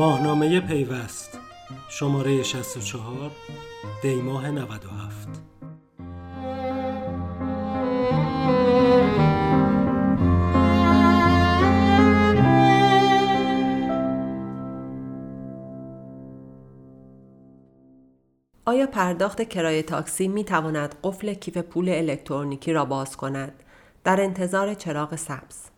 ماهنامه پیوست شماره 64 دیماه 97 آیا پرداخت کرایه تاکسی می تواند قفل کیف پول الکترونیکی را باز کند؟ در انتظار چراغ سبز.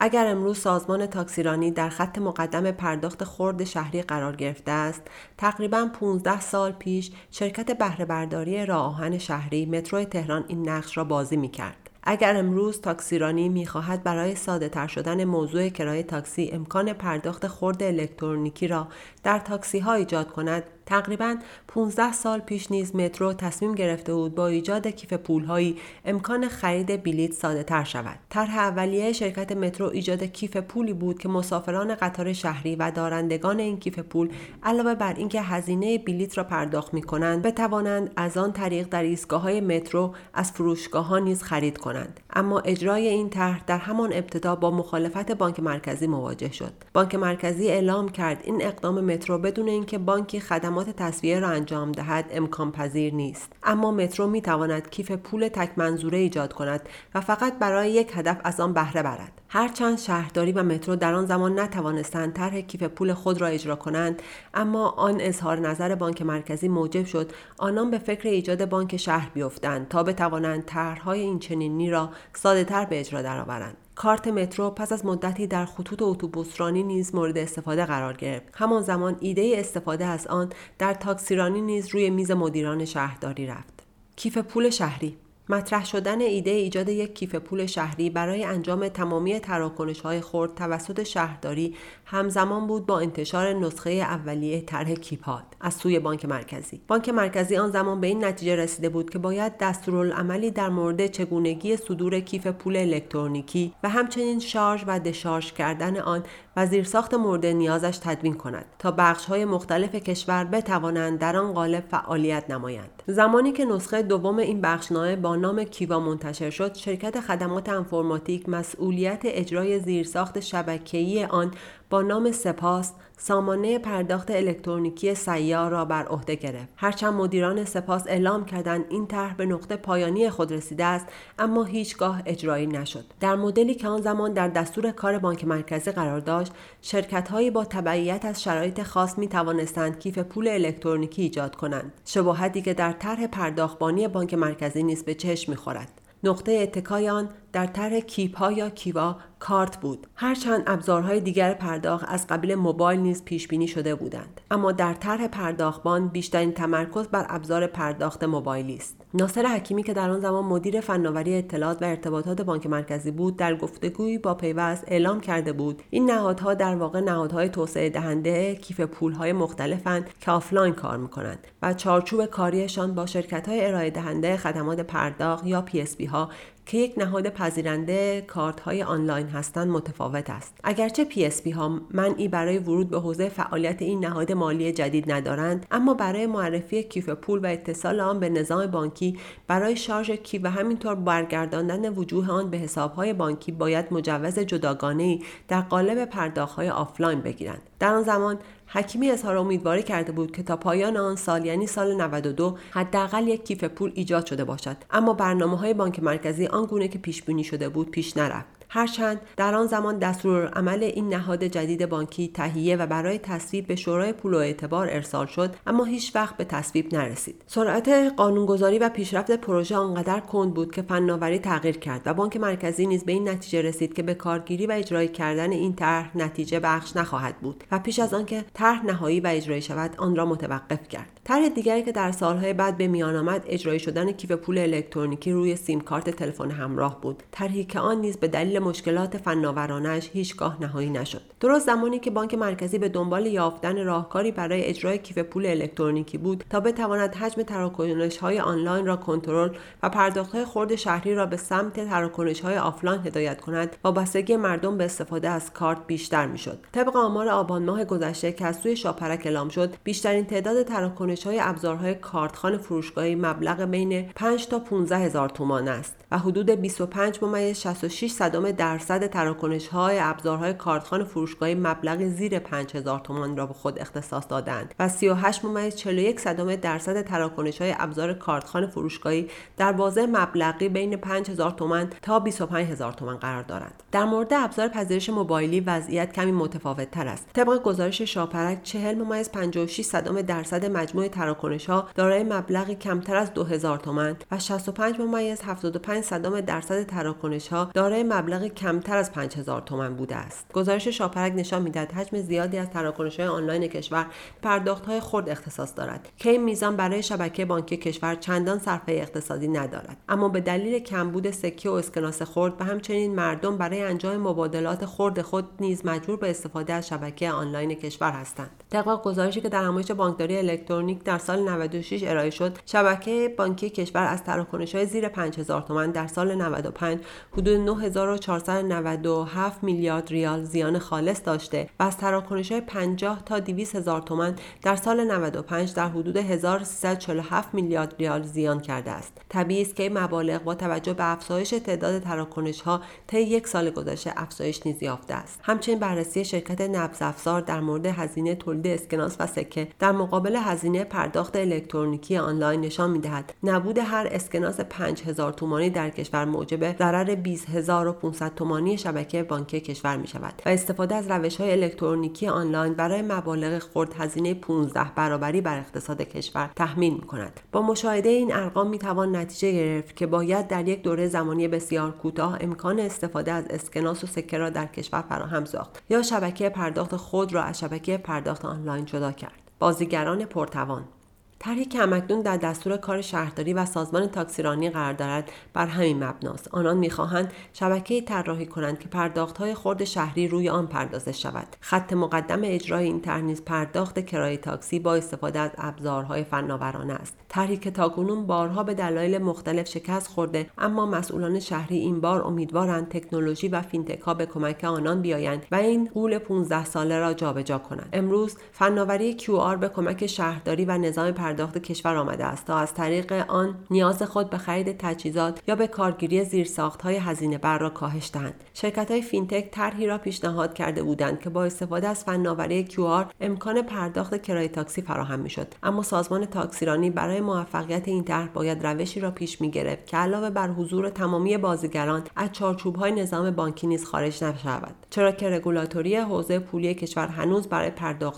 اگر امروز سازمان تاکسیرانی در خط مقدم پرداخت خرد شهری قرار گرفته است تقریبا 15 سال پیش شرکت بهره برداری راه آهن شهری مترو تهران این نقش را بازی می کرد اگر امروز تاکسیرانی می‌خواهد برای ساده تر شدن موضوع کرایه تاکسی امکان پرداخت خرد الکترونیکی را در تاکسی ها ایجاد کند تقریبا 15 سال پیش نیز مترو تصمیم گرفته بود با ایجاد کیف پولهایی امکان خرید بلیط ساده تر شود. طرح اولیه شرکت مترو ایجاد کیف پولی بود که مسافران قطار شهری و دارندگان این کیف پول علاوه بر اینکه هزینه بلیط را پرداخت می کنند بتوانند از آن طریق در ایستگاه های مترو از فروشگاه ها نیز خرید کنند. اما اجرای این طرح در همان ابتدا با مخالفت بانک مرکزی مواجه شد. بانک مرکزی اعلام کرد این اقدام مترو بدون اینکه بانکی خدمات تصویه را انجام دهد امکان پذیر نیست اما مترو می تواند کیف پول تک منظوره ایجاد کند و فقط برای یک هدف از آن بهره برد هرچند شهرداری و مترو در آن زمان نتوانستند طرح کیف پول خود را اجرا کنند اما آن اظهار نظر بانک مرکزی موجب شد آنان به فکر ایجاد بانک شهر بیفتند تا بتوانند طرحهای این چنینی را ساده تر به اجرا درآورند. کارت مترو پس از مدتی در خطوط اتوبوسرانی نیز مورد استفاده قرار گرفت. همان زمان ایده استفاده از آن در تاکسیرانی نیز روی میز مدیران شهرداری رفت. کیف پول شهری مطرح شدن ایده ایجاد یک کیف پول شهری برای انجام تمامی تراکنش های خرد توسط شهرداری همزمان بود با انتشار نسخه اولیه طرح کیپاد از سوی بانک مرکزی. بانک مرکزی آن زمان به این نتیجه رسیده بود که باید دستورالعملی در مورد چگونگی صدور کیف پول الکترونیکی و همچنین شارژ و دشارژ کردن آن و زیرساخت مورد نیازش تدوین کند تا بخش های مختلف کشور بتوانند در آن قالب فعالیت نمایند. زمانی که نسخه دوم این بخشنامه با نام کیوا منتشر شد شرکت خدمات انفرماتیک مسئولیت اجرای زیرساخت شبکه‌ای آن با نام سپاس سامانه پرداخت الکترونیکی سیار را بر عهده گرفت. هرچند مدیران سپاس اعلام کردند این طرح به نقطه پایانی خود رسیده است اما هیچگاه اجرایی نشد. در مدلی که آن زمان در دستور کار بانک مرکزی قرار داشت شرکتهایی با تبعیت از شرایط خاص می توانستند کیف پول الکترونیکی ایجاد کنند. شباهتی که در طرح پرداختبانی بانک مرکزی نیز به چشم می‌خورد. نقطه اتکای آن در طرح کیپا یا کیوا کارت بود. هرچند ابزارهای دیگر پرداخت از قبیل موبایل نیز پیش بینی شده بودند. اما در طرح پرداختبان بیشترین تمرکز بر ابزار پرداخت موبایلی است. ناصر حکیمی که در آن زمان مدیر فناوری اطلاعات و ارتباطات بانک مرکزی بود در گفتگویی با پیوست اعلام کرده بود. این نهادها در واقع نهادهای توسعه دهنده کیف پولهای مختلفند که آفلاین کار می‌کنند و چارچوب کاریشان با شرکت های ارائه دهنده خدمات پرداخت یا PSP ها که یک نهاد پذیرنده کارت های آنلاین هستند متفاوت است. اگرچه PSP ها منعی برای ورود به حوزه فعالیت این نهاد مالی جدید ندارند اما برای معرفی کیف پول و اتصال آن به نظام بانکی برای شارژ کیف و همینطور برگرداندن وجوه آن به های بانکی باید مجوز جداگانه در قالب پرداخت های آفلاین بگیرند. در آن زمان حکیمی اظهار امیدواری کرده بود که تا پایان آن سال یعنی سال 92 حداقل یک کیف پول ایجاد شده باشد. اما برنامه های بانک مرکزی آنگونه که پیش بینی شده بود پیش نرفت. هرچند در آن زمان دستورالعمل این نهاد جدید بانکی تهیه و برای تصویب به شورای پول و اعتبار ارسال شد اما هیچ وقت به تصویب نرسید. سرعت قانونگذاری و پیشرفت پروژه آنقدر کند بود که فناوری تغییر کرد و بانک مرکزی نیز به این نتیجه رسید که به کارگیری و اجرایی کردن این طرح نتیجه بخش نخواهد بود و پیش از آنکه طرح نهایی و اجرایی شود آن را متوقف کرد. طرح دیگری که در سالهای بعد به میان آمد اجرایی شدن کیف پول الکترونیکی روی سیم کارت تلفن همراه بود. طرحی که آن نیز به دلیل مشکلات فناورانش هیچگاه نهایی نشد. درست زمانی که بانک مرکزی به دنبال یافتن راهکاری برای اجرای کیف پول الکترونیکی بود تا بتواند حجم تراکنش های آنلاین را کنترل و پرداخت های خرد شهری را به سمت تراکنش های آفلاین هدایت کند وابستگی مردم به استفاده از کارت بیشتر می‌شد. طبق آمار آبان ماه گذشته که از سوی شاپرک اعلام شد بیشترین تعداد تراکنش های ابزارهای کارتخوان فروشگاهی مبلغ بین 5 تا 15 هزار تومان است و حدود 25 ممیز 66 صدم صدم درصد تراکنش های ابزارهای کارتخوان فروشگاهی مبلغی زیر 5000 تومان را به خود اختصاص دادند و 38 ممیز 41 صدم درصد تراکنش های ابزار کارتخوان فروشگاهی در بازه مبلغی بین 5000 تومان تا 25000 تومان قرار دارند. در مورد ابزار پذیرش موبایلی وضعیت کمی متفاوت تر است. طبق گزارش شاپرک 40 ممیز 56 صدام درصد مجموع تراکنش ها دارای مبلغی کمتر از 2000 تومان و 65 ممیز 75 صدام درصد تراکنش ها دارای مبلغی کمتر از 5000 تومان بوده است. گزارش شاپرک نشان می‌دهد حجم زیادی از تراکنش های آنلاین کشور پرداخت های خرد اختصاص دارد. که این میزان برای شبکه بانکی کشور چندان صرفه اقتصادی ندارد. اما به دلیل کمبود سکه و اسکناس خرد و همچنین مردم برای انجام مبادلات خرد خود نیز مجبور به استفاده از شبکه آنلاین کشور هستند. طبق گزارشی که در نمایش بانکداری الکترونیک در سال 96 ارائه شد. شبکه بانکی کشور از تراکنش های زیر 5000 تومان در سال 95 حدود 9497 میلیارد ریال زیان خالص داشته و از تراکنش های 50 تا 200 هزار تومان در سال 95 در حدود 1347 میلیارد ریال زیان کرده است. طبیعی است که مبالغ با توجه به افزایش تعداد تراکنش ها طی یک سال گذشته افزایش نیز یافته است. همچنین بررسی شرکت نبض افزار در مورد هزینه تولید اسکناس و سکه در مقابل هزینه پرداخت الکترونیکی آنلاین نشان می‌دهد. نبود هر اسکناس 5000 تومانی در کشور موجب ضرر 20500 تومانی شبکه بانکی کشور می شود و استفاده از روش های الکترونیکی آنلاین برای مبالغ خرد هزینه 15 برابری بر اقتصاد کشور تحمیل می کند با مشاهده این ارقام می توان نتیجه گرفت که باید در یک دوره زمانی بسیار کوتاه امکان استفاده از اسکناس و سکه را در کشور فراهم ساخت یا شبکه پرداخت خود را از شبکه پرداخت آنلاین جدا کرد. بازیگران پرتوان طرحی که همکنون در دستور کار شهرداری و سازمان تاکسیرانی قرار دارد. بر همین مبناست. آنان می‌خواهند شبکه طراحی کنند که پرداختهای خرد شهری روی آن پردازش شود. خط مقدم اجرای این طرح نیز پرداخت کرایه تاکسی با استفاده از ابزارهای فناورانه است. طرحی که تاکنون بارها به دلایل مختلف شکست خورده اما مسئولان شهری این بار امیدوارند تکنولوژی و فینتک ها به کمک آنان بیایند و این غول 15 ساله را جابجا کنند. امروز فناوری QR به کمک شهرداری و نظام پرداخت کشور آمده است تا از طریق آن نیاز خود به خرید تجهیزات یا به کارگیری زیرساختهای هزینه بر را کاهش دهند. شرکت های فینتک طرحی را پیشنهاد کرده بودند که با استفاده از فناوری QR امکان پرداخت کرایه تاکسی فراهم می‌شد. اما سازمان تاکسیرانی برای موفقیت این طرح باید روشی را پیش می گرفت که علاوه بر حضور تمامی بازیگران از های نظام بانکی نیز خارج نشود. چرا که رگولاتوری حوزه پولی کشور هنوز برای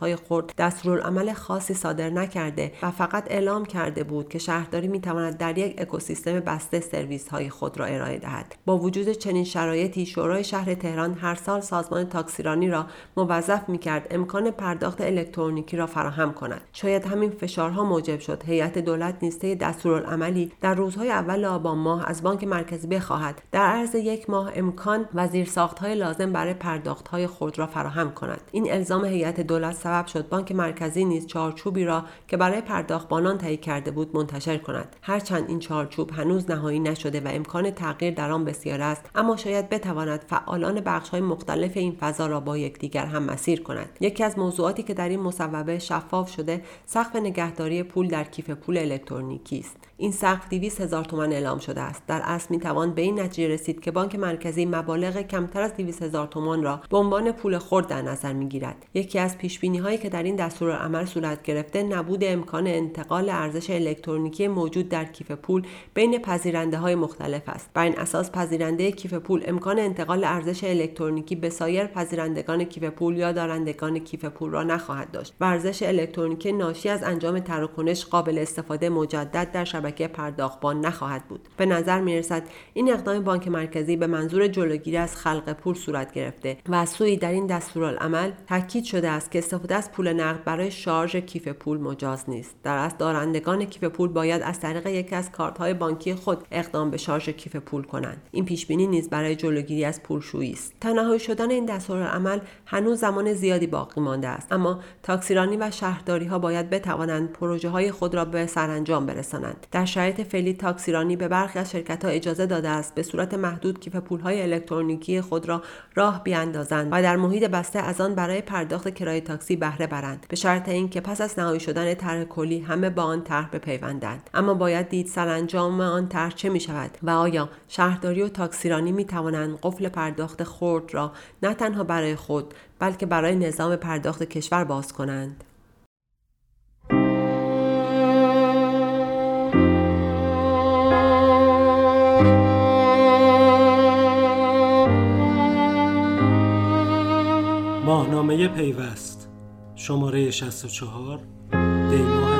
های خرد دستورالعمل خاصی صادر نکرده و فقط اعلام کرده بود که شهرداری می تواند در یک اکوسیستم بسته سرویس های خود را ارائه دهد. با وجود چنین شرایطی شورای شهر تهران هر سال سازمان تاکسیرانی را موظف می کرد امکان پرداخت الکترونیکی را فراهم کند. شاید همین فشارها موجب شد. هیئت دولت نیسته دستورالعملی در روزهای اول آبان ماه از بانک مرکزی بخواهد. در عرض یک ماه امکان و های لازم برای های خود را فراهم کند. این الزام هیئت دولت سبب شد بانک مرکزی نیز چارچوبی را که برای پرداختبانان تهیه کرده بود منتشر کند. هرچند این چارچوب هنوز نهایی نشده و امکان تغییر در آن بسیار است اما شاید بتواند فعالان های مختلف این فضا را با یکدیگر هم مسیر کند. یکی از موضوعاتی که در این مصوبه شفاف شده سقف نگهداری پول در کیف پول الکترونیکی است. این سقف 200 هزار تومان اعلام شده است. در اصل می توان به این نتیجه رسید که بانک مرکزی مبالغ کمتر از 200 هزار تومان را به عنوان پول خرد در نظر می گیرد یکی از پیش هایی که در این دستور عمل صورت گرفته نبود امکان انتقال ارزش الکترونیکی موجود در کیف پول بین پذیرنده های مختلف است. بر این اساس پذیرنده کیف پول امکان انتقال ارزش الکترونیکی به سایر پذیرندگان کیف پول یا دارندگان کیف پول را نخواهد داشت. ارزش الکترونیکی ناشی از انجام تراکنش قابل استفاده مجدد در شبکه پرداختبان نخواهد بود. به نظر می رسد این اقدام بانک مرکزی به منظور جلوگیری از خلق پول صورت گرفته و سوی در این دستورالعمل تاکید شده است که استفاده از پول نقد برای شارژ کیف پول مجاز نیست. در اصل دارندگان کیف پول باید از طریق یکی از کارتهای بانکی خود اقدام به شارژ کیف پول کنند. این پیش بینی نیز برای جلوگیری از پولشویی است. تنهایی شدن این دستورالعمل هنوز زمان زیادی باقی مانده است. اما تاکسیرانی و شهرداری ها باید بتوانند پروژه های خود را به سرانجام برسانند. در شرایط فعلی تاکسیرانی به برخی از شرکت ها اجازه داده است به صورت محدود کیف پول های الکترونیکی خود را راه بیاندازند و در محیط بسته از آن برای پرداخت کرایه تاکسی بهره برند. به شرط اینکه پس از نهایی شدن طرح کلی همه با آن طرح بپیوندند. اما باید دید سرانجام آن طرح چه می شود و آیا شهرداری و تاکسیرانی می توانند قفل پرداخت خرد را نه تنها برای خود بلکه برای نظام پرداخت کشور باز کنند؟ ماهنامه پیوست شماره 64 دیماه